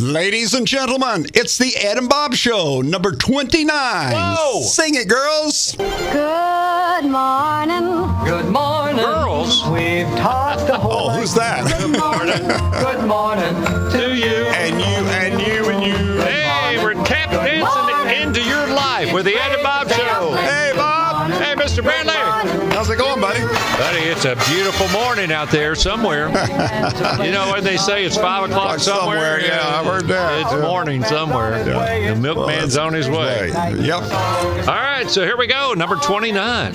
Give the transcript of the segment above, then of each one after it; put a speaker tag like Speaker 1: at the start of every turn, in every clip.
Speaker 1: Ladies and gentlemen, it's the Ed and Bob Show, number 29.
Speaker 2: Whoa!
Speaker 1: Sing it, girls.
Speaker 3: Good morning.
Speaker 4: Good morning.
Speaker 2: Girls.
Speaker 4: We've talked the whole
Speaker 1: Oh, who's that?
Speaker 4: Good morning. Good morning to you.
Speaker 1: And you, and you, and you.
Speaker 2: Hey, we're tap dancing into your life with the Ed and Bob Show.
Speaker 1: Hey, Bob.
Speaker 2: Hey, Mr. Brantley.
Speaker 1: How's it going, buddy?
Speaker 2: Buddy, it's a beautiful morning out there somewhere. You know what they say? It's five o'clock
Speaker 1: Like
Speaker 2: somewhere.
Speaker 1: somewhere, yeah, I've heard that.
Speaker 2: It's
Speaker 1: Yeah.
Speaker 2: morning somewhere. The milkman's on his way.
Speaker 1: Yep.
Speaker 2: All right, so here we go. Number 29.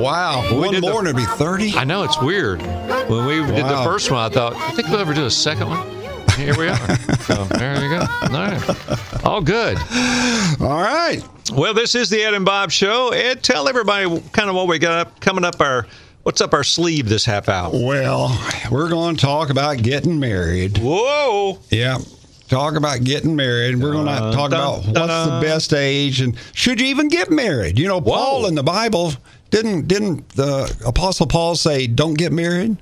Speaker 1: Wow.
Speaker 2: We
Speaker 1: One
Speaker 2: the-
Speaker 1: more and it'd be 30.
Speaker 2: I know it's weird. When we did the first one, I thought, I think we'll ever do a second one. Here we are. So there you go. All right. All good.
Speaker 1: All right.
Speaker 2: Well, this is the Ed and Bob Show. Ed, tell everybody kind of what we got up, coming up our what's up our sleeve this half hour.
Speaker 1: Well, we're going to talk about getting married.
Speaker 2: Whoa!
Speaker 1: Yeah. Talk about getting married. We're going to talk about what's the best age and should you even get married? You know, Paul
Speaker 2: Whoa.
Speaker 1: in the Bible didn't didn't the apostle Paul say don't get married?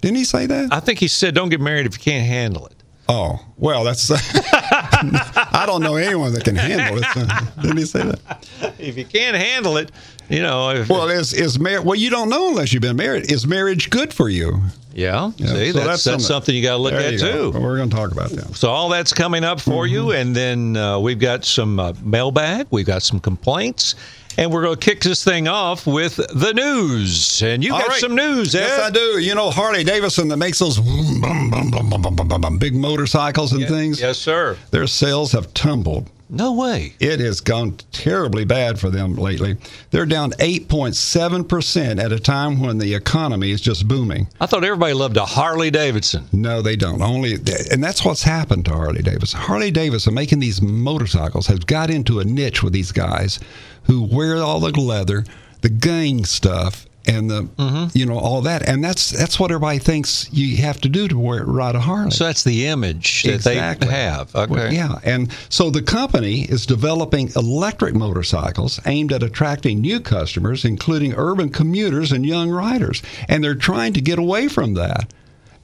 Speaker 1: Didn't he say that?
Speaker 2: I think he said, "Don't get married if you can't handle it."
Speaker 1: Oh, well, that's I don't know anyone that can handle it. Didn't he say that?
Speaker 2: If you can't handle it, you know. If,
Speaker 1: Well, is is mar- well, you don't know unless you've been married. Is marriage good for you?
Speaker 2: yeah.
Speaker 1: Yeah,
Speaker 2: See,
Speaker 1: so
Speaker 2: that's, that's something, you got to look at
Speaker 1: you go.
Speaker 2: too.
Speaker 1: We're going to talk about that.
Speaker 2: So all that's coming up for you,
Speaker 1: Mm-hmm.
Speaker 2: and then uh, we've got some uh, mailbag, we've got some complaints, and we're going to kick this thing off with the news. And you got
Speaker 1: right.
Speaker 2: some news, Ed.
Speaker 1: Yes, I do. You know, Harley Davidson that makes those boom, boom, boom, big motorcycles and yeah. things.
Speaker 2: Yes, sir.
Speaker 1: Their sales have tumbled
Speaker 2: no way.
Speaker 1: It has gone terribly bad for them lately. They're down 8.7% at a time when the economy is just booming.
Speaker 2: I thought everybody loved a Harley Davidson.
Speaker 1: No, they don't. Only, and that's what's happened to Harley Davidson. Harley Davidson making these motorcycles has got into a niche with these guys who wear all the leather, the gang stuff, and the
Speaker 2: Mm-hmm.
Speaker 1: you know all that, and that's that's what everybody thinks you have to do to wear, ride a Harley.
Speaker 2: So that's the image that
Speaker 1: Exactly.
Speaker 2: they have. Okay.
Speaker 1: Well, yeah, and so the company is developing electric motorcycles aimed at attracting new customers, including urban commuters and young riders, and they're trying to get away from that.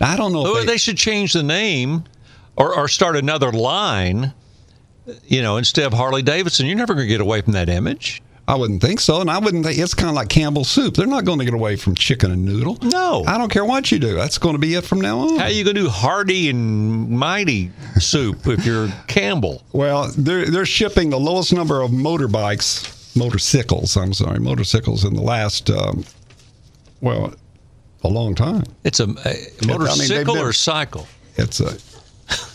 Speaker 1: Now, I don't know.
Speaker 2: Well,
Speaker 1: if
Speaker 2: they should change the name or, or start another line. You know, instead of Harley Davidson, you're never going to get away from that image.
Speaker 1: I wouldn't think so, and I wouldn't think it's kind of like Campbell's soup. They're not going to get away from chicken and noodle.
Speaker 2: No.
Speaker 1: I don't care what you do. That's going to be it from now on.
Speaker 2: How you going to do Hardy and Mighty soup if you're Campbell?
Speaker 1: Well, they're they're shipping the lowest number of motorbikes, motorcycles. I'm sorry, motorcycles in the last, um, well, a long time.
Speaker 2: It's a, a motorcycle
Speaker 1: been-
Speaker 2: or cycle?
Speaker 1: It's a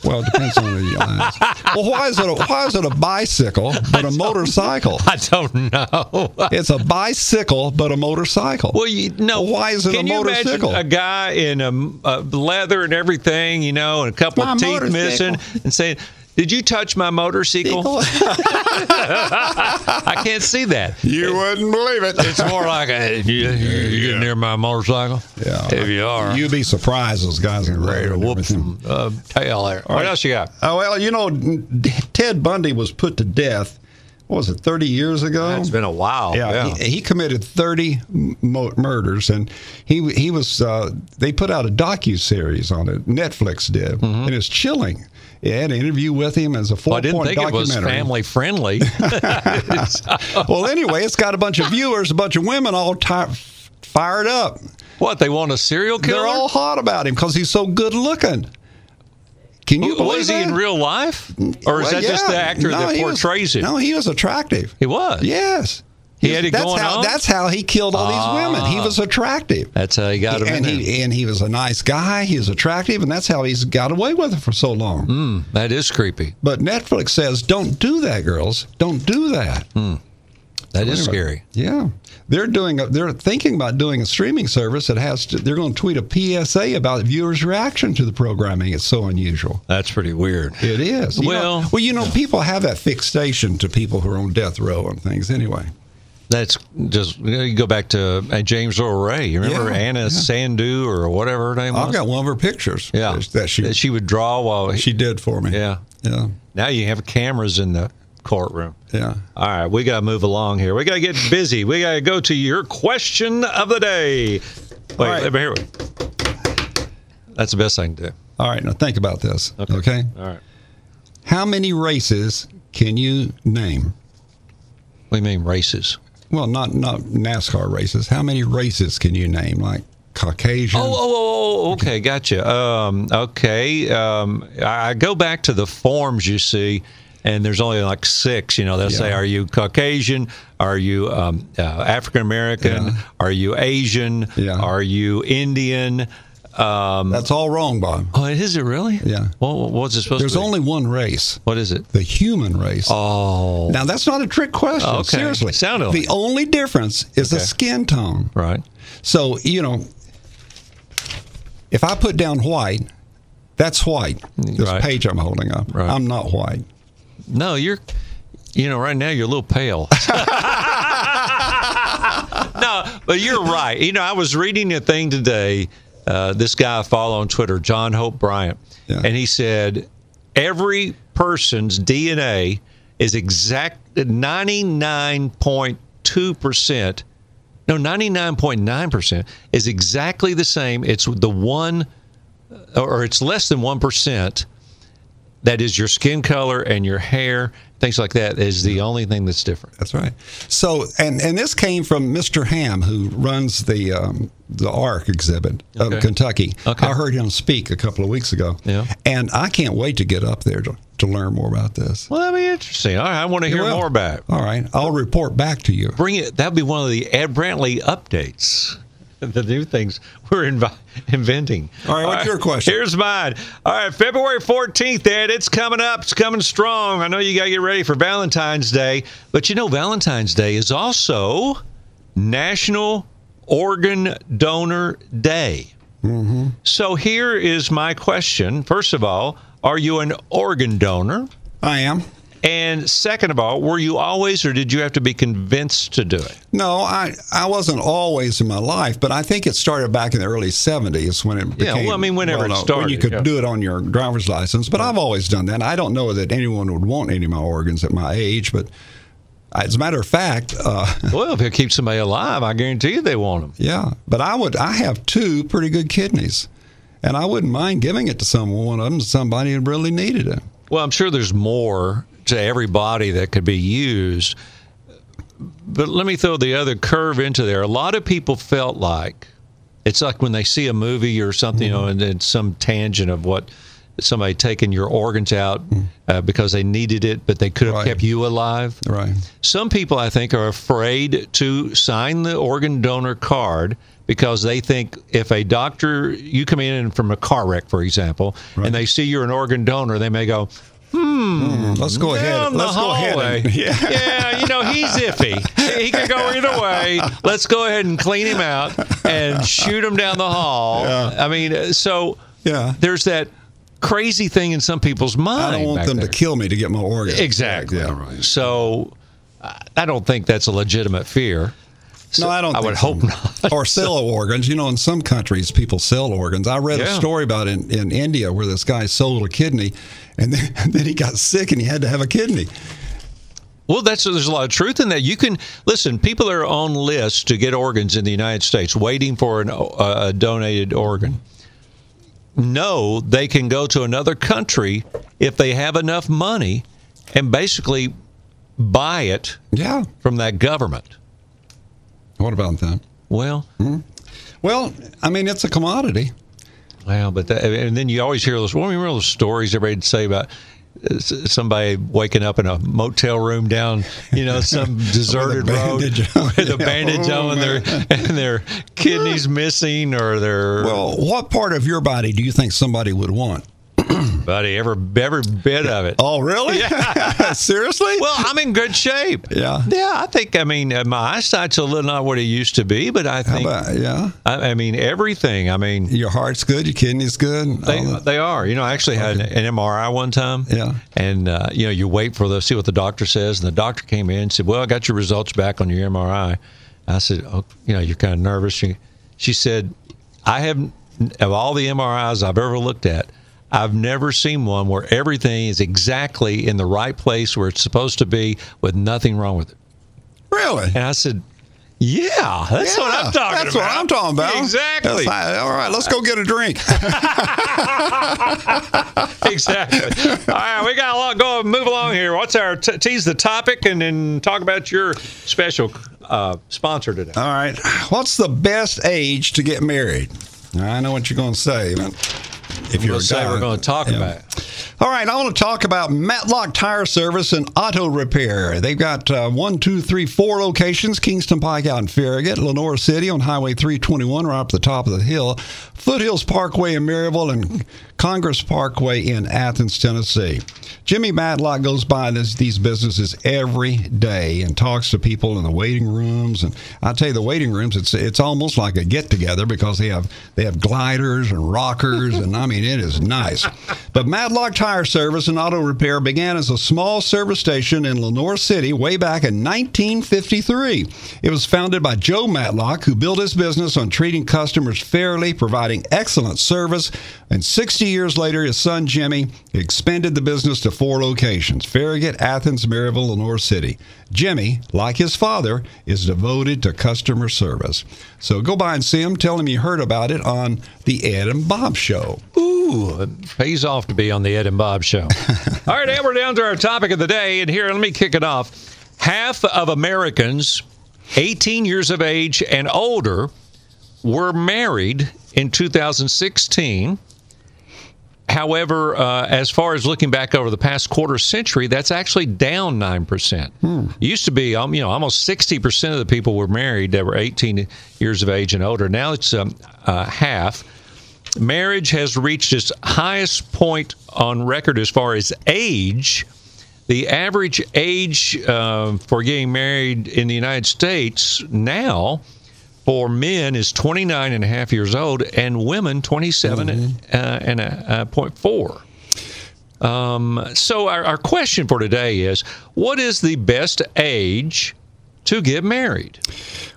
Speaker 1: well, it depends on the lines. Well, why is it a, why is it a bicycle but a motorcycle?
Speaker 2: I don't know.
Speaker 1: It's a bicycle but a motorcycle.
Speaker 2: Well, you no.
Speaker 1: Well, why is it a
Speaker 2: can you
Speaker 1: motorcycle?
Speaker 2: imagine a guy in a, uh leather and everything, you know, and a couple
Speaker 1: My
Speaker 2: of teeth
Speaker 1: motorcycle.
Speaker 2: missing, and saying, "Did you touch my motorcycle?" I can't see that.
Speaker 1: you wouldn't believe it.
Speaker 2: It's more like a, you, you getting near my motorcycle.
Speaker 1: Yeah.
Speaker 2: if you are,
Speaker 1: You'd be surprised those guys are
Speaker 2: ready to whoop some uh, tail there. What
Speaker 1: right.
Speaker 2: else you got?
Speaker 1: Oh well, you know, Ted Bundy was put to death. What was it, 30 years ago?
Speaker 2: It's been a while.
Speaker 1: Yeah, He, he committed 30 mo- murders, and he he was. Uh, they put out a docu series on it. Netflix did, and it's chilling. They had an interview with him as a
Speaker 2: Mm-hmm. Well, I didn't
Speaker 1: point
Speaker 2: think it was family friendly.
Speaker 1: well, anyway, it's got a bunch of viewers, a bunch of women all ti fired up.
Speaker 2: what they want a serial killer?
Speaker 1: They're all hot about him because he's so good looking. Can you believe
Speaker 2: was he in real life, or is
Speaker 1: Well,
Speaker 2: that just the actor
Speaker 1: No,
Speaker 2: that
Speaker 1: he was-
Speaker 2: portrays him?
Speaker 1: No, he was attractive.
Speaker 2: He was.
Speaker 1: Yes.
Speaker 2: He had it
Speaker 1: that's
Speaker 2: going
Speaker 1: how,
Speaker 2: on?
Speaker 1: That's how he killed all these women. He
Speaker 2: Ah.
Speaker 1: was attractive.
Speaker 2: That's how he got him in
Speaker 1: and he and he was a nice guy. He was attractive, and that's how he's got away with it for so long.
Speaker 2: Hmm, that is creepy.
Speaker 1: But Netflix says, "Don't do that, girls. Don't do that."
Speaker 2: That is scary.
Speaker 1: Yeah, they're doing. A, they're thinking about doing a streaming service that has. To, they're going to tweet a PSA about viewers' reaction to the programming. It's so unusual.
Speaker 2: That's pretty weird.
Speaker 1: It is. You
Speaker 2: Well-
Speaker 1: know, well, you know, people have that fixation to people who are on death row and things. Anyway,
Speaker 2: That's just you go back to uh, James Earl Ray. You remember
Speaker 1: Yeah,
Speaker 2: Anna
Speaker 1: yeah.
Speaker 2: Sandhu or whatever her name was?
Speaker 1: I've got one of her pictures.
Speaker 2: yeah,
Speaker 1: that she
Speaker 2: that she would draw while he,
Speaker 1: she did for me.
Speaker 2: yeah.
Speaker 1: yeah,
Speaker 2: Now you have cameras in the courtroom.
Speaker 1: yeah.
Speaker 2: All right, we got to move along here. We got to get busy. We got to go to your question of the day. Wait,
Speaker 1: right.
Speaker 2: let me hear it. That's the best I can do.
Speaker 1: All right, now think about this. Okay.
Speaker 2: All right.
Speaker 1: How many races can you name?
Speaker 2: You mean races?
Speaker 1: Well, not not NASCAR races. How many races can you name? Like Caucasian.
Speaker 2: Oh, oh, oh, oh, okay, gotcha. Um, okay, um, I go back to the forms you see, and there's only like six. You know, they'll say, "Are you Caucasian? Are you um, uh, African American?
Speaker 1: Yeah.
Speaker 2: Are you Asian?
Speaker 1: Yeah.
Speaker 2: Are you Indian?" Um,
Speaker 1: That's all wrong, Bob.
Speaker 2: oh, is it really?
Speaker 1: Yeah.
Speaker 2: Well, was it supposed
Speaker 1: There's
Speaker 2: to be?
Speaker 1: There's only one race,
Speaker 2: what is it?
Speaker 1: the human race.
Speaker 2: Oh,
Speaker 1: Now that's not a trick question.
Speaker 2: Okay.
Speaker 1: Seriously,
Speaker 2: Sounded
Speaker 1: the
Speaker 2: like-
Speaker 1: only difference is the skin tone.
Speaker 2: right.
Speaker 1: So you know, if I put down white, that's white. This
Speaker 2: Right.
Speaker 1: page I'm holding up,
Speaker 2: Right.
Speaker 1: I'm not white.
Speaker 2: No, you're. You know, right now you're a little pale. no, but you're right. You know, I was reading a thing today. Uh, this guy I follow on Twitter, John Hope Bryant,
Speaker 1: Yeah.
Speaker 2: and he said every person's DNA is exact ninety nine point two percent. No, ninety nine point nine percent is exactly the same. It's the one, or it's less than one percent that is your skin color and your hair, things like that, is the only thing that's different.
Speaker 1: That's right. So, and and this came from Mr. Ham, who runs the um, the Ark exhibit of
Speaker 2: Okay.
Speaker 1: Kentucky.
Speaker 2: Okay.
Speaker 1: I heard him speak a couple of weeks ago.
Speaker 2: Yeah.
Speaker 1: And I can't wait to get up there to, to learn more about this.
Speaker 2: Well, that'd be interesting. All right, I want to hear
Speaker 1: Well,
Speaker 2: more about it.
Speaker 1: All right, I'll report back to you.
Speaker 2: Bring it. That'd be one of the Ed Brantley updates. The new things we're invi- inventing.
Speaker 1: All right, what's your question?
Speaker 2: Here's mine. All right, February 14th, Ed. It's coming up. It's coming strong. I know you got to get ready for Valentine's Day, but you know Valentine's Day is also National Organ Donor Day.
Speaker 1: Mm-hmm.
Speaker 2: So here is my question. First of all, are you an organ donor?
Speaker 1: I am.
Speaker 2: And second of all, were you always, or did you have to be convinced to do it?
Speaker 1: No, I I wasn't always in my life, but I think it started back in the early '70s when it
Speaker 2: Yeah,
Speaker 1: became.
Speaker 2: well, I mean, whenever it
Speaker 1: well-known,
Speaker 2: started,
Speaker 1: when you could
Speaker 2: yeah.
Speaker 1: do it on your driver's license. But I've always done that. I don't know that anyone would want any of my organs at my age, but as a matter of fact, uh,
Speaker 2: Well, if it keeps somebody alive, I guarantee you they want them.
Speaker 1: yeah. But I would. I have two pretty good kidneys, and I wouldn't mind giving it to someone. One of them, somebody who really needed it.
Speaker 2: Well, I'm sure there's more to every body that could be used. But let me throw the other curve into there. A lot of people felt like it's like when they see a movie or something, you know, and then some tangent of what somebody taking your organs out uh, because they needed it, but they could have
Speaker 1: Right.
Speaker 2: kept you alive.
Speaker 1: Right.
Speaker 2: Some people, I think, are afraid to sign the organ donor card because they think if a doctor, you come in from a car wreck, for example, and they see you're an organ donor, they may go, Hmm.
Speaker 1: Let's go
Speaker 2: down
Speaker 1: ahead.
Speaker 2: the
Speaker 1: Let's go ahead.
Speaker 2: hallway.
Speaker 1: and- yeah.
Speaker 2: yeah, you know, he's iffy. He could go either way. Let's go ahead and clean him out and shoot him down the hall. I mean, so
Speaker 1: Yeah.
Speaker 2: there's that crazy thing in some people's mind.
Speaker 1: I don't want them
Speaker 2: there.
Speaker 1: to kill me to get my organs.
Speaker 2: Exactly.
Speaker 1: Yeah. Right.
Speaker 2: So I don't think that's a legitimate fear.
Speaker 1: No, I don't.
Speaker 2: I would
Speaker 1: so.
Speaker 2: hope not.
Speaker 1: or sell organs. You know, in some countries, people sell organs. I read a story about in, in India where this guy sold a kidney, and then, and then he got sick and he had to have a kidney.
Speaker 2: Well, that's there's a lot of truth in that. You can listen. People are on lists to get organs in the United States, waiting for an, uh, a donated organ. No, they can go to another country if they have enough money, and basically buy it
Speaker 1: Yeah.
Speaker 2: from that government.
Speaker 1: What about that?
Speaker 2: Well,
Speaker 1: Well, I mean, it's a commodity.
Speaker 2: Well, but that, and then you always hear those. Well, remember those stories everybody'd say about uh, somebody waking up in a motel room down, you know, some deserted road
Speaker 1: bandage on.
Speaker 2: with a
Speaker 1: Yeah.
Speaker 2: bandage
Speaker 1: Oh,
Speaker 2: on, and their and their kidneys missing or their
Speaker 1: Well, what part of your body do you think somebody would want?
Speaker 2: Buddy, every every bit of it.
Speaker 1: Oh, really? Yeah. Seriously?
Speaker 2: Well, I'm in good shape.
Speaker 1: Yeah.
Speaker 2: Yeah, I think. I mean, uh, my eyesight's a little not what it used to be, but I think.
Speaker 1: about, yeah.
Speaker 2: I, I mean, everything. I mean,
Speaker 1: Your heart's good. Your kidney's good.
Speaker 2: They, they are. You know, I actually had an, an MRI one time.
Speaker 1: Yeah.
Speaker 2: And, uh, you know, you wait for the, see what the doctor says. And the doctor came in and said, Well, I got your results back on your MRI. I said, oh, You know, you're kind of nervous. She, she said, I have, of all the MRIs I've ever looked at, I've never seen one where everything is exactly in the right place where it's supposed to be with nothing wrong with it.
Speaker 1: really?
Speaker 2: And I said, Yeah, that's what I'm talking
Speaker 1: that's
Speaker 2: about.
Speaker 1: what I'm talking about.
Speaker 2: Exactly.
Speaker 1: That's. All right, let's go get a drink.
Speaker 2: exactly. All right, we got a lot going. Move along here. What's our t- tease the topic and then talk about your special uh, sponsor today?
Speaker 1: All right. What's the best age to get married? I know what you're going to say, but if you're
Speaker 2: We'll
Speaker 1: a guy,
Speaker 2: we're going to talk
Speaker 1: yeah.
Speaker 2: about. it.
Speaker 1: All right, I want to talk about Matlock Tire Service and Auto Repair. They've got uh, one, two, three, four locations: Kingston Pike out in Farragut, Lenoir City on Highway 321, right up the top of the hill, Foothills Parkway in Maryville, and Congress Parkway in Athens, Tennessee. Jimmy Matlock goes by this, these businesses every day and talks to people in the waiting rooms. And I tell you, the waiting rooms, it's it's almost like a get together because they have they have gliders and rockers, and I mean it is nice. But Matlock Tire Service and Auto Repair began as a small service station in Lenoir City way back in 1953. It was founded by Joe Matlock, who built his business on treating customers fairly, providing excellent service. And 60 years later, his son Jimmy expanded the business to four locations Farragut, Athens, Maryville, Lenoir City. Jimmy, like his father, is devoted to customer service. So go by and see him. Tell him you heard about it on the Ed and Bob Show.
Speaker 2: Ooh, it pays off to be on the Ed and Bob show. All right, Ed, we're down to our topic of the day, and here, let me kick it off. Half of Americans 18 years of age and older were married in 2016. However, uh, as far as looking back over the past quarter century, that's actually down nine percent. It used to be, um, you know, almost sixty percent of the people were married that were 18 years of age and older. Now it's um, uh, half. Marriage has reached its highest point on record as far as age. The average age uh, for getting married in the United States now for men is 29 and a half years old and women 27 uh, and a, uh, point four. Um, so our, our question for today is what is the best age to get married?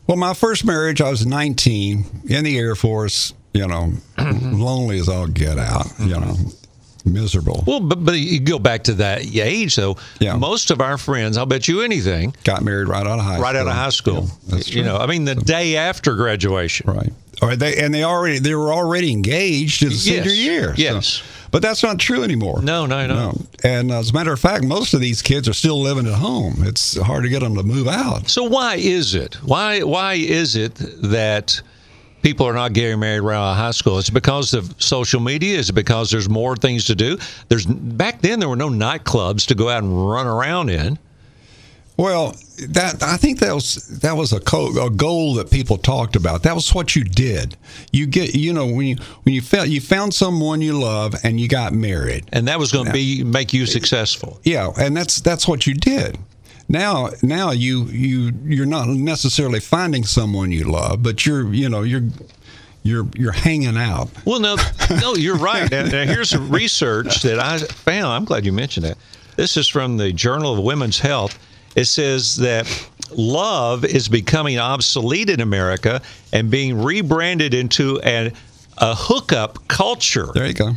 Speaker 1: Well, my first marriage, I was 19 in the Air Force, you know, lonely as all get out, you know, miserable.
Speaker 2: Well, but, but you go back to that age, though.
Speaker 1: Yeah.
Speaker 2: Most of our friends, I'll bet you anything,
Speaker 1: Got married right out of high school.
Speaker 2: right out of high school.
Speaker 1: Yeah, that's
Speaker 2: you know, I mean, the day after graduation.
Speaker 1: Right. Or they and they already they were already engaged in the
Speaker 2: Yes.
Speaker 1: senior year. so-
Speaker 2: Yes.
Speaker 1: but that's not true anymore.
Speaker 2: No, no, no.
Speaker 1: And as a matter of fact, most of these kids are still living at home. It's hard to get them to move out.
Speaker 2: So why is it? Why why is it that people are not getting married right out of high school? It's because of social media? Is it because there's more things to do? There's back then there were no nightclubs to go out and run around in.
Speaker 1: Well, that I think that was that was a, co- a goal that people talked about. That was what you did. You get you know when you when you felt you found someone you love and you got married.
Speaker 2: And that was going to be make you successful.
Speaker 1: Yeah, and that's that's what you did. Now now you you you're not necessarily finding someone you love, but you're you know you're you're you're hanging out.
Speaker 2: Well, no, no, you're right. And, and here's some research that I found. I'm glad you mentioned that. This is from the Journal of Women's Health. It says that love is becoming obsolete in America and being rebranded into an, a hookup culture.
Speaker 1: There you go.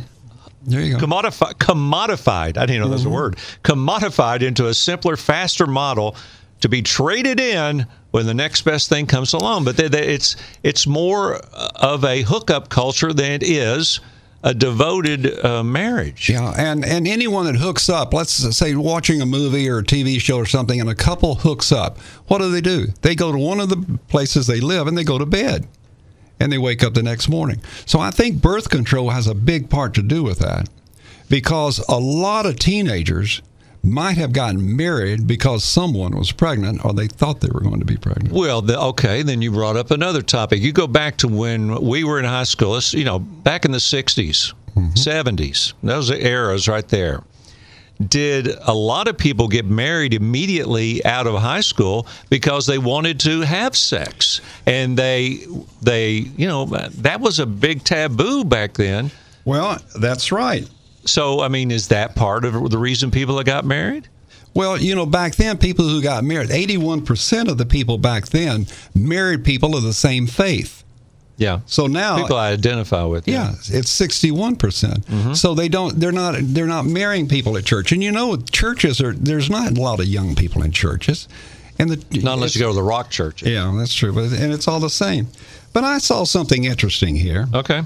Speaker 1: There you go.
Speaker 2: Commodified, commodified. I didn't know that's a word. Commodified into a simpler, faster model to be traded in when the next best thing comes along. But they, they, it's it's more of a hookup culture than it is a devoted uh, marriage.
Speaker 1: Yeah, and and anyone that hooks up, let's say watching a movie or a TV show or something, and a couple hooks up, what do they do? They go to one of the places they live and they go to bed, and they wake up the next morning. So I think birth control has a big part to do with that, because a lot of teenagers might have gotten married because someone was pregnant or they thought they were going to be pregnant.
Speaker 2: Well, the, okay, then you brought up another topic. You go back to when we were in high school. It's, you know, back in the '60s, '70s. Mm-hmm. Those are eras right there. Did a lot of people get married immediately out of high school because they wanted to have sex, and they they you know that was a big taboo back then.
Speaker 1: Well, that's right.
Speaker 2: So, I mean, is that part of the reason people that got married?
Speaker 1: Well, you know, back then, people who got married, 81% of the people back then married people of the same faith.
Speaker 2: Yeah.
Speaker 1: So now,
Speaker 2: People I identify with.
Speaker 1: yeah, it's 61%. percent mm-hmm. So they don't, they're not, they're not marrying people at church. And you know, churches are, there's not a lot of young people in churches. And the
Speaker 2: Not unless you go to the rock church.
Speaker 1: Yeah, that's true. But and it's all the same. But I saw something interesting here.
Speaker 2: Okay.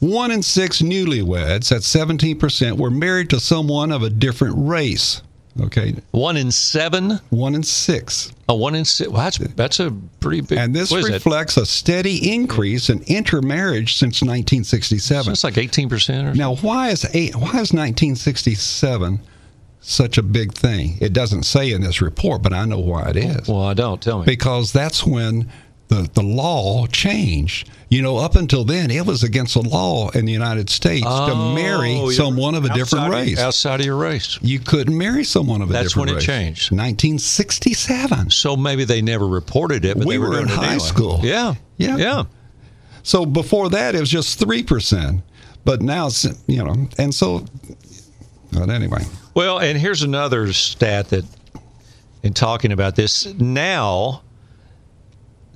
Speaker 1: One in six newlyweds, at 17%, were married to someone of a different race. Okay,
Speaker 2: One in seven.
Speaker 1: one in six.
Speaker 2: Oh, one in six. Well, that's that's a pretty big.
Speaker 1: And this
Speaker 2: what is it?
Speaker 1: reflects a steady increase in intermarriage since 1967.
Speaker 2: It's like eighteen percent or
Speaker 1: Now, why is eight, why is 1967 such a big thing? It doesn't say in this report, but I know why it is.
Speaker 2: Well, I don't. Tell me.
Speaker 1: Because that's when the, the law changed. You know, up until then, it was against the law in the United States to
Speaker 2: Oh,
Speaker 1: marry someone of a different
Speaker 2: outside
Speaker 1: race.
Speaker 2: Outside of your race.
Speaker 1: You couldn't marry someone of a
Speaker 2: That's
Speaker 1: different race.
Speaker 2: That's when it
Speaker 1: race.
Speaker 2: changed.
Speaker 1: 1967.
Speaker 2: So maybe they never reported it, but
Speaker 1: We
Speaker 2: they were,
Speaker 1: were in high
Speaker 2: anyway.
Speaker 1: school.
Speaker 2: Yeah.
Speaker 1: Yeah.
Speaker 2: Yeah.
Speaker 1: So before that, it was just 3%. But now it's, you know, and so, but anyway.
Speaker 2: Well, and here's another stat that, in talking about this, now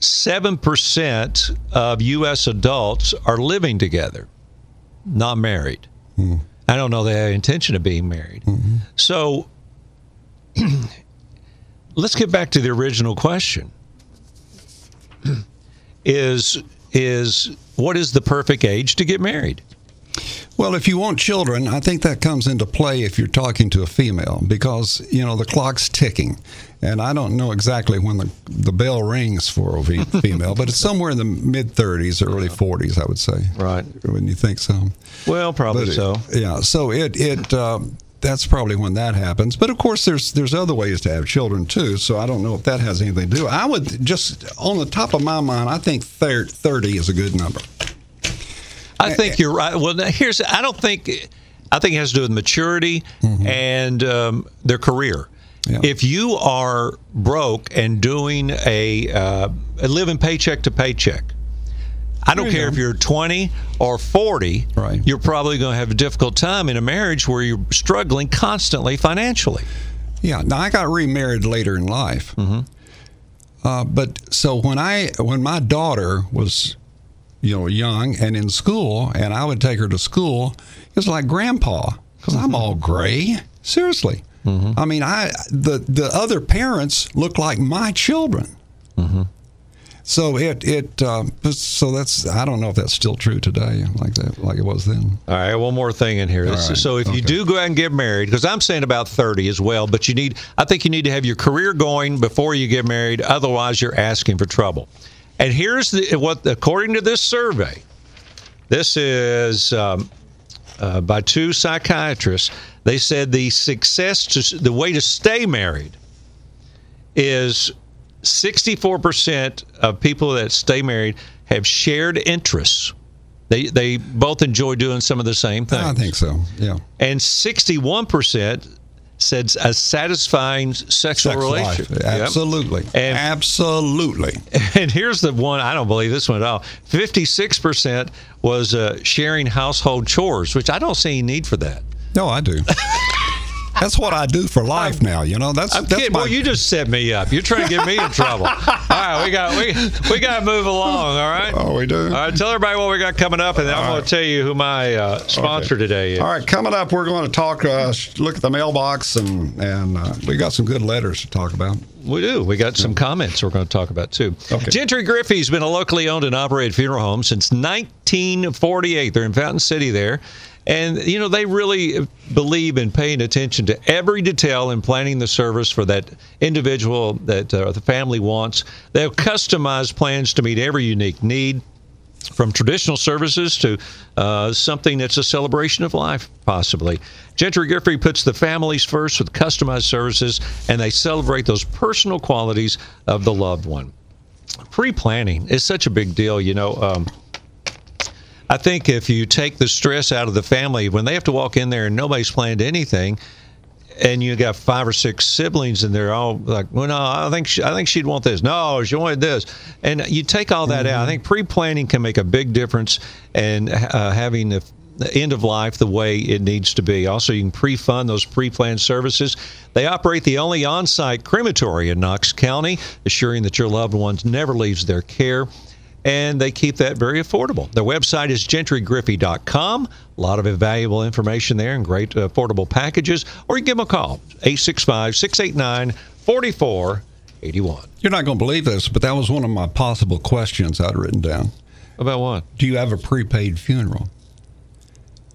Speaker 2: 7% of U.S. adults are living together, not married. Hmm. I don't know they have intention of being married. Hmm. So let's get back to the original question. Is is what is the perfect age to get married?
Speaker 1: Well, if you want children, I think that comes into play if you're talking to a female because, you know, the clock's ticking. And I don't know exactly when the, the bell rings for a female, but it's somewhere in the mid 30s, early 40s, I would say.
Speaker 2: Right.
Speaker 1: Wouldn't you think so.
Speaker 2: Well, probably
Speaker 1: But it-
Speaker 2: so.
Speaker 1: yeah. So it, it, uh, that's probably when that happens. But of course, there's there's other ways to have children too. So I don't know if that has anything to do. I would just on the top of my mind, I think thir- 30 is a good number.
Speaker 2: I think you're right. Well, here's I don't think I think it has to do with maturity and um, their career.
Speaker 1: Mm-hmm. Yeah.
Speaker 2: If you are broke and doing a, uh, living paycheck to paycheck, I don't care
Speaker 1: go.
Speaker 2: if you're 20 or 40.
Speaker 1: Right.
Speaker 2: You're probably going to have a difficult time in a marriage where you're struggling constantly financially.
Speaker 1: Yeah. Now I got remarried later in life. Mm-hmm. Uh, but so when I when my daughter was, you know, young and in school, and I would take her to school, it was like grandpa because I'm all gray. Seriously. I mean, I the the other parents look like my children. So it it uh, so that's I don't know if that's still true today like that like it was then.
Speaker 2: All right, one more thing in here. This-
Speaker 1: right,
Speaker 2: So if you do go out and get married, because I'm saying about 30 as well, but you need, I think you need to have your career going before you get married. Otherwise, you're asking for trouble. And here's the, what, according to this survey, this is um, uh, by two psychiatrists. They said the success to the way to stay married is 64% of people that stay married have shared interests. They they both enjoy doing some of the same things.
Speaker 1: I think so. Yeah.
Speaker 2: And 61% said a satisfying sexual
Speaker 1: Sex
Speaker 2: relationship.
Speaker 1: life.
Speaker 2: Yep.
Speaker 1: Absolutely.
Speaker 2: And-
Speaker 1: Absolutely.
Speaker 2: And here's the one I don't believe this one at all. 56% was uh, sharing household chores, which I don't see any need for that.
Speaker 1: No, I do. That's what I do for life now. You know, that's
Speaker 2: I'm
Speaker 1: that's
Speaker 2: kidding.
Speaker 1: my.
Speaker 2: Well, you just set me up. You're trying to get me in trouble. All right, we got we we got to move along. All right.
Speaker 1: oh, we do.
Speaker 2: All right, tell everybody what we got coming up, and then I'm going to tell you who my uh, sponsor today is.
Speaker 1: All right, coming up, we're going to talk. Uh, look at the mailbox, and and uh, we got some good letters to talk about.
Speaker 2: We do. We got some comments we're going to talk about too.
Speaker 1: Okay.
Speaker 2: Gentry Griffey's been a locally owned and operated funeral home since 1948. They're in Fountain City there. And, you know, they really believe in paying attention to every detail in planning the service for that individual that uh, the family wants. They have customized plans to meet every unique need from traditional services to uh, something that's a celebration of life, possibly. Gentry Griffey puts the families first with customized services, and they celebrate those personal qualities of the loved one. Pre planning is such a big deal, you know. Um, I think if you take the stress out of the family, when they have to walk in there and nobody's planned anything, and you got five or six siblings and they're all like, well, no, I think she, I think she'd want this. No, she wanted this, and you take all that out. I think pre-planning can make a big difference in uh, having the the end of life the way it needs to be. Also, you can pre-fund those pre-planned services. They operate the only on-site crematory in Knox County, assuring that your loved ones never leaves their care and they keep that very affordable. Their website is gentrygriffey.com. A lot of valuable information there and great uh, affordable packages. Or you can give them a call, 865 689 81.
Speaker 1: You're not going to believe this, but that was one of my possible questions I'd written down.
Speaker 2: About what?
Speaker 1: Do you have a prepaid funeral?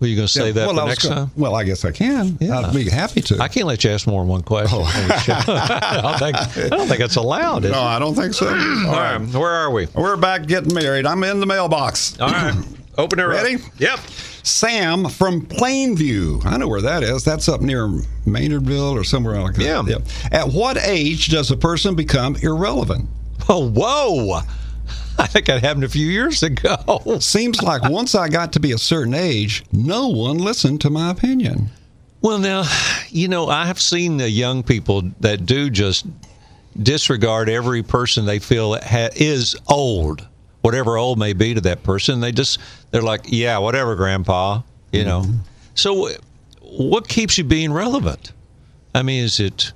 Speaker 2: Were you going to say that
Speaker 1: well,
Speaker 2: next
Speaker 1: gonna-
Speaker 2: time?
Speaker 1: Well, I guess I can.
Speaker 2: Yeah.
Speaker 1: I'd be happy to.
Speaker 2: I can't let you ask more than one question. Oh. I, don't think, I don't think it's allowed.
Speaker 1: No,
Speaker 2: it?
Speaker 1: I don't think so. All
Speaker 2: All
Speaker 1: right.
Speaker 2: right, where are we?
Speaker 1: We're back getting married. I'm in the mailbox.
Speaker 2: All right, open her
Speaker 1: Ready?
Speaker 2: up. Yep.
Speaker 1: Sam from Plainview. I know where that is. That's up near Maynardville or somewhere like that.
Speaker 2: Yeah.
Speaker 1: Yep. At what age does a person become irrelevant?
Speaker 2: Oh, whoa! I think that happened a few years ago.
Speaker 1: Seems like once I got to be a certain age, no one listened to my opinion.
Speaker 2: Well, now, you know, I have seen the young people that do just disregard every person they feel ha- is old, whatever old may be to that person. They just they're like, yeah, whatever, Grandpa. You know. Mm-hmm. So, what keeps you being relevant? I mean, is it,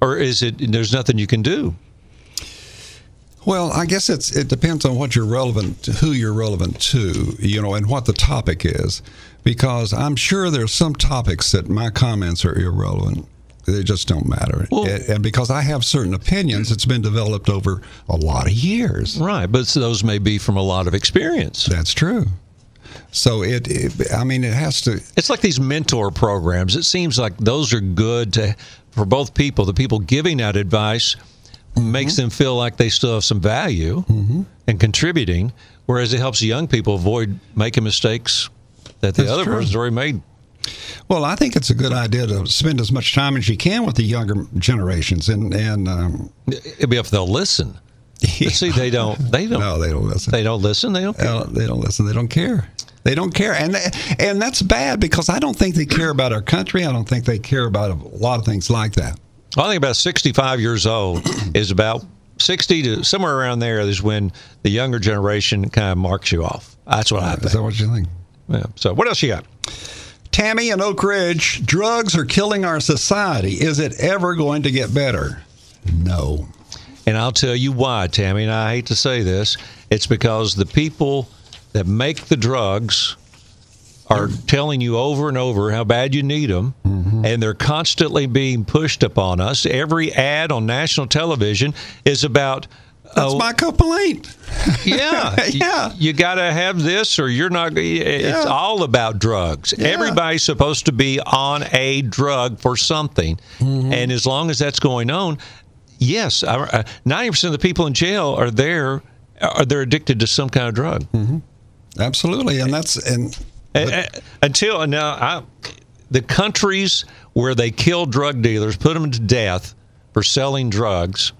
Speaker 2: or is it? There's nothing you can do.
Speaker 1: Well, I guess it's it depends on what you're relevant to, who you're relevant to, you know, and what the topic is. Because I'm sure there's some topics that my comments are irrelevant. They just don't matter.
Speaker 2: Well-
Speaker 1: and, and because I have certain opinions, it's been developed over a lot of years.
Speaker 2: Right, but those may be from a lot of experience.
Speaker 1: That's true. So it, it I mean, it has to.
Speaker 2: It's like these mentor programs. It seems like those are good to, for both people. The people giving that advice makes them feel like they still have some value and contributing, whereas it helps young people avoid making mistakes that the
Speaker 1: That's
Speaker 2: other
Speaker 1: true.
Speaker 2: person's already made.
Speaker 1: Well, I think it's a good idea to spend as much time as you can with the younger generations, and and um,
Speaker 2: It'd be if they'll listen. But see, they don't. They don't.
Speaker 1: no, they don't listen.
Speaker 2: They don't listen. They don't.
Speaker 1: They don't, they don't listen. They don't care. They don't care, and and that's bad because I don't think they care about our country. I don't think they care about a lot of things like that.
Speaker 2: I think about 65 years old is about 60 to somewhere around there is when the younger generation kind of marks you off. That's what I think.
Speaker 1: Is that what you think?
Speaker 2: Yeah. So, what else you got?
Speaker 1: Tammy and Oak Ridge, drugs are killing our society. Is it ever going to get better? No.
Speaker 2: And I'll tell you why, Tammy, and I hate to say this. It's because the people that make the drugs are telling you over and over how bad you need them, and they're constantly being pushed upon us. Every ad on national television is about.
Speaker 1: That's
Speaker 2: oh,
Speaker 1: my complaint.
Speaker 2: yeah,
Speaker 1: Yeah.
Speaker 2: You, got to have this, or you're not. It's
Speaker 1: Yeah.
Speaker 2: all about drugs. Everybody's supposed to be on a drug for something,
Speaker 1: Mm-hmm.
Speaker 2: and as long as that's going on, yes, uh, ninety percent of the people in jail are there. Are they're addicted to some kind of drug?
Speaker 1: Absolutely, and that's and
Speaker 2: Uh, Until now, I, the countries where they kill drug dealers, put them to death for selling drugs,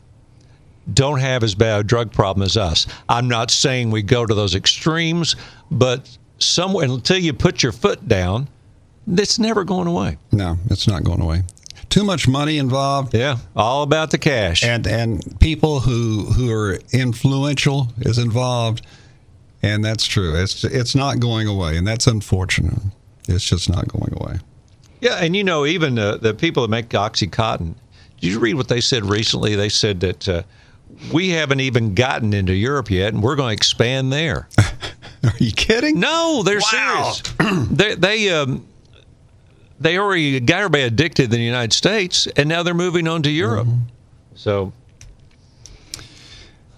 Speaker 2: don't have as bad a drug problem as us. I'm not saying we go to those extremes, but somewhere until you put your foot down, it's never going away.
Speaker 1: no, it's not going away. Too much money involved.
Speaker 2: Yeah, all about the cash.
Speaker 1: and and people who who are influential is involved, and that's true. It's it's not going away, and that's unfortunate. It's just not going away.
Speaker 2: Yeah, and you know, even the, the people that make OxyContin, did you read what they said recently? They said that uh, we haven't even gotten into Europe yet, and we're going to expand there.
Speaker 1: Are you kidding?
Speaker 2: No, they're
Speaker 1: Wow.
Speaker 2: serious. they they um, they already got everybody addicted in the United States, and now they're moving on to Europe. So,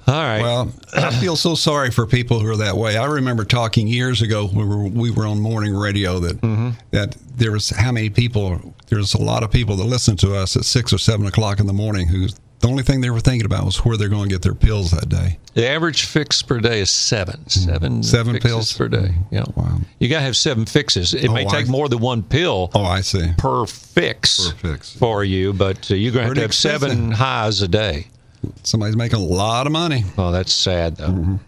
Speaker 2: all right.
Speaker 1: Well, I feel so sorry for people who are that way. I remember talking years ago when we were, we were on morning radio that mm-hmm. that there was how many people. There's a lot of people that listen to us at six or seven o'clock in the morning who the only thing they were thinking about was where they're going to get their pills that day.
Speaker 2: the average fix per day is seven. Seven, mm-hmm.
Speaker 1: Seven
Speaker 2: fixes
Speaker 1: pills?
Speaker 2: per day. Mm-hmm. Yeah.
Speaker 1: Wow.
Speaker 2: You got to have seven fixes. It oh, may
Speaker 1: Oh,
Speaker 2: take
Speaker 1: I-
Speaker 2: more than one pill.
Speaker 1: Oh, I see.
Speaker 2: per fix,
Speaker 1: Per fix.
Speaker 2: for you, but uh, you're going to have to have seven highs a day.
Speaker 1: Somebody's making a lot of money.
Speaker 2: Oh, that's sad, though.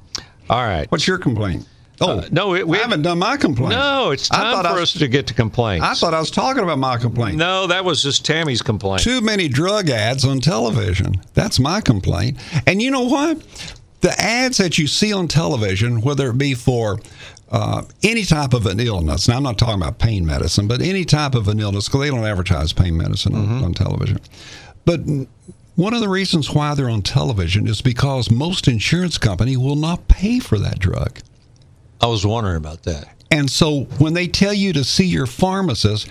Speaker 2: All right.
Speaker 1: What's your complaint? Oh,
Speaker 2: Uh, no, it- we
Speaker 1: I haven't done my complaint.
Speaker 2: No, it's time for
Speaker 1: I-
Speaker 2: us to get to complaints.
Speaker 1: I thought I was talking about my complaint.
Speaker 2: no, that was just Tammy's complaint.
Speaker 1: Too many drug ads on television. That's my complaint. And you know what? The ads that you see on television, whether it be for uh, any type of an illness, now I'm not talking about pain medicine, but any type of an illness, because they don't advertise pain medicine on, on television. But one of the reasons why they're on television is because most insurance company will not pay for that drug.
Speaker 2: I was wondering about that.
Speaker 1: And so when they tell you to see your pharmacist,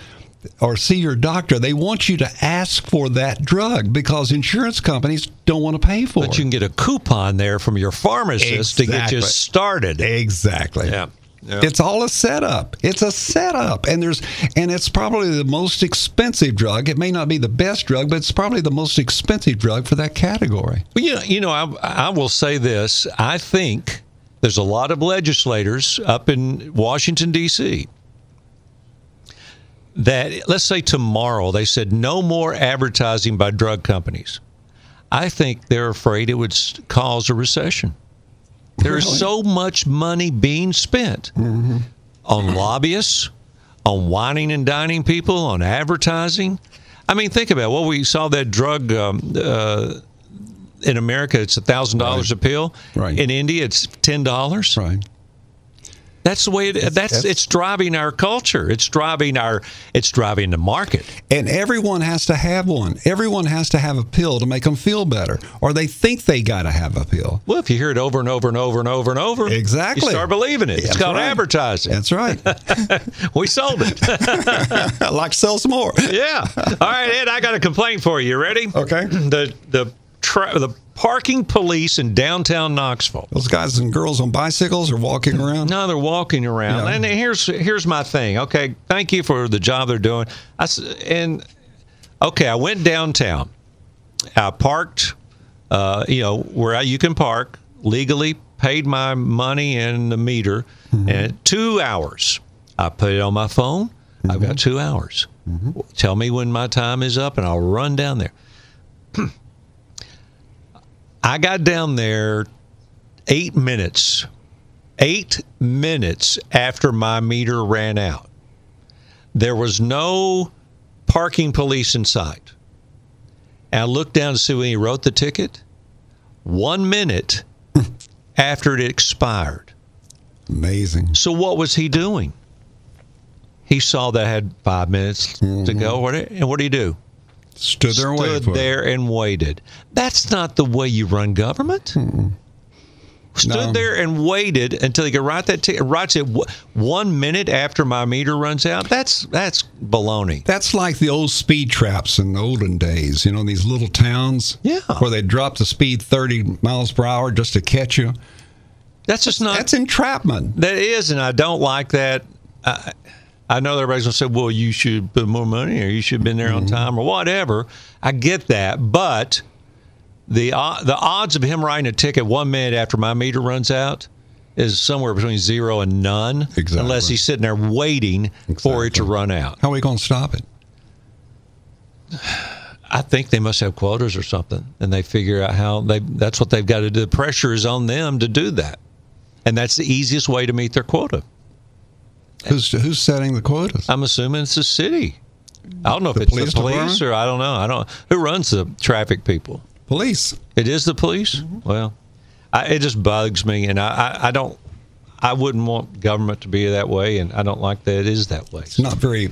Speaker 1: or see your doctor, they want you to ask for that drug because insurance companies don't want to pay for
Speaker 2: But
Speaker 1: it.
Speaker 2: But you can get a coupon there from your pharmacist to get you started.
Speaker 1: exactly.
Speaker 2: Yeah. Yeah.
Speaker 1: It's all a setup. It's a setup, and there's and it's probably the most expensive drug. It may not be the best drug, but it's probably the most expensive drug for that category.
Speaker 2: Well, you know, you know I, I will say this. I think there's a lot of legislators up in Washington, D.C. that, let's say tomorrow, they said no more advertising by drug companies. I think they're afraid it would cause a recession. There's
Speaker 1: Really?
Speaker 2: so much money being spent on lobbyists, on wining and dining people, on advertising. I mean, think about it. Well, we saw that drug um, uh, in America. It's a thousand dollars a pill.
Speaker 1: Right.
Speaker 2: In India, it's ten dollars.
Speaker 1: Right.
Speaker 2: That's the way it. That's,
Speaker 1: that's-
Speaker 2: it's driving our culture. It's driving our. It's driving the market.
Speaker 1: And everyone has to have one. Everyone has to have a pill to make them feel better, or they think they got to have a pill.
Speaker 2: Well, if you hear it over and over and over and over and over,
Speaker 1: Exactly.
Speaker 2: you start believing it. It's
Speaker 1: That's
Speaker 2: called
Speaker 1: right.
Speaker 2: advertising.
Speaker 1: That's right.
Speaker 2: we sold it.
Speaker 1: I like to sell some more.
Speaker 2: yeah. All right, Ed. I got a complaint for you. You ready?
Speaker 1: Okay.
Speaker 2: The the tra- the parking police in downtown Knoxville.
Speaker 1: Those guys and girls on bicycles are walking around.
Speaker 2: No, they're walking around.
Speaker 1: Yeah.
Speaker 2: And here's here's my thing. Okay, thank you for the job they're doing. I and okay, I went downtown. I parked, uh, you know, where I, you can park legally. Paid my money in the meter, mm-hmm. and two hours. I put it on my phone. I've got mm-hmm. two hours. Mm-hmm. Tell me when my time is up, and I'll run down there. I got down there eight minutes eight minutes after my meter ran out. There was no parking police in sight. And I looked down to see when he wrote the ticket. One minute after it expired.
Speaker 1: Amazing.
Speaker 2: So what was he doing? He saw that I had five minutes to go. Mm-hmm. What and what did he do?
Speaker 1: Stood there and waited
Speaker 2: Stood there and waited. That's not the way you run government. Hmm. Stood
Speaker 1: No.
Speaker 2: there and waited until he could write that ticket. Writes it w- one minute after my meter runs out. That's that's baloney.
Speaker 1: That's like the old speed traps in the olden days. You know, these little towns.
Speaker 2: Yeah.
Speaker 1: Where they drop the speed 30 miles per hour just to catch you.
Speaker 2: That's just not.
Speaker 1: That's entrapment.
Speaker 2: that is, and I don't like that. I, I know everybody's gonna say, "Well, you should put more money, or you should have been there on mm-hmm. time, or whatever." I get that, but the o- the odds of him writing a ticket one minute after my meter runs out is somewhere between zero and none,
Speaker 1: Exactly.
Speaker 2: unless he's sitting there waiting for it to run out.
Speaker 1: How are we going to stop it?
Speaker 2: I think they must have quotas or something, and they figure out how they. That's what they've got to do. The pressure is on them to do that, and that's the easiest way to meet their quota.
Speaker 1: Who's who's setting the quotas?
Speaker 2: I'm assuming it's the city. I don't know if
Speaker 1: The
Speaker 2: it's
Speaker 1: police
Speaker 2: the police
Speaker 1: department?
Speaker 2: or I don't know. I don't. Who runs the traffic people?
Speaker 1: Police.
Speaker 2: It is the police. Well, I, it just bugs me, and I, I, I don't. I wouldn't want government to be that way, and I don't like that it is that way.
Speaker 1: It's not very.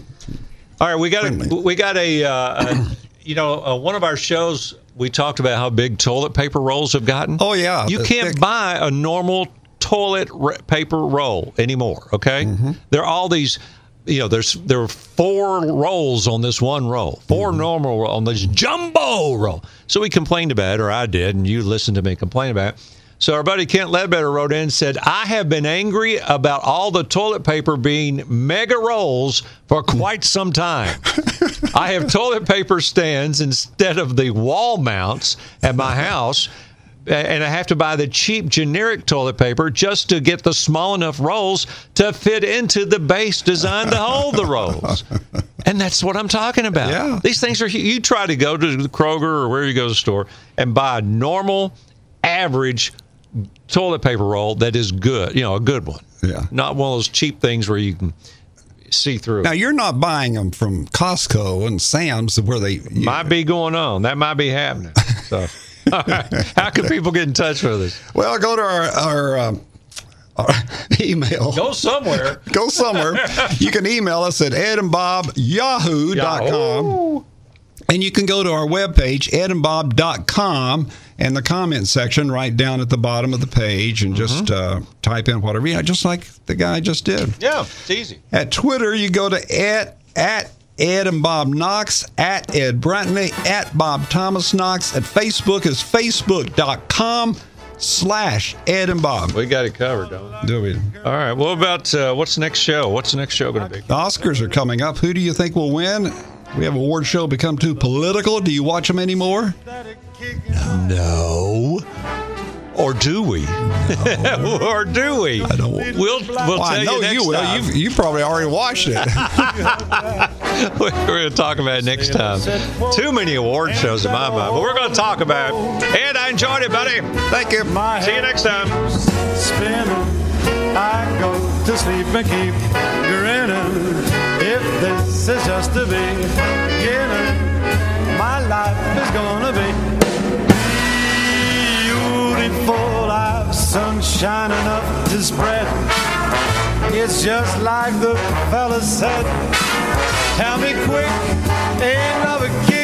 Speaker 2: All right, we got a, we got a, uh, a you know uh, one of our shows. We talked about how big toilet paper rolls have gotten.
Speaker 1: Oh, yeah,
Speaker 2: you can't
Speaker 1: thick-
Speaker 2: buy a normal toilet paper roll anymore. Okay,
Speaker 1: Mm-hmm.
Speaker 2: there are all these. You know, there's there are four rolls on this one roll, 4
Speaker 1: Mm-hmm.
Speaker 2: normal roll on this jumbo roll. So we complained about it, or I did, and you listened to me complain about it. So our buddy Kent Ledbetter wrote in and said, I have been angry about all the toilet paper being mega rolls for quite some time. I have toilet paper stands instead of the wall mounts at my house. And I have to buy the cheap generic toilet paper just to get the small enough rolls to fit into the base designed to hold the rolls. And that's what I'm talking about.
Speaker 1: Yeah.
Speaker 2: These things are you try to go to the Kroger or where you go to the store and buy a normal, average toilet paper roll that is good, you know, a good one.
Speaker 1: Yeah.
Speaker 2: Not one of those cheap things where you can see through.
Speaker 1: Now you're not buying them from Costco and Sam's where they.
Speaker 2: Might be going on. That might be happening. So, all right. how can people get in touch with us?
Speaker 1: well, go to our our, um, our email.
Speaker 2: Go somewhere.
Speaker 1: Go somewhere. you can email us at edandbob.yahoo.com.
Speaker 2: Yahoo.
Speaker 1: And you can go to our webpage, edandbob.com, and the comment section right down at the bottom of the page and just
Speaker 2: Mm-hmm.
Speaker 1: uh, type in whatever. Yeah, just like the guy just did.
Speaker 2: Yeah, it's easy.
Speaker 1: At Twitter, you go to at, at Ed and Bob Knox, at Ed Brantley, at Bob Thomas Knox. At Facebook is facebook.com slash Ed and Bob.
Speaker 2: We got it covered, don't we?
Speaker 1: Do we?
Speaker 2: All right. What about uh, what's the next show? What's the next show going to be?
Speaker 1: The Oscars are coming up. Who do you think will win? We have award show become too political. Do you watch them anymore? No.
Speaker 2: Or do we? or do we?
Speaker 1: I don't.
Speaker 2: We'll we'll
Speaker 1: Well,
Speaker 2: tell
Speaker 1: I know
Speaker 2: you next
Speaker 1: you will.
Speaker 2: time.
Speaker 1: You've, you probably already watched it.
Speaker 2: we're going to talk about it next time. Too many award shows in my mind, but we're going to talk about it. Ed, I enjoyed it, buddy.
Speaker 1: Thank you.
Speaker 5: My
Speaker 2: See you next time.
Speaker 5: spinning. I go to sleep and keep grinning. If this is just the beginning, my life is gonna be beautiful. I've sunshine enough to spread. It's just like the fella said. Tell me quick, ain't love a kid?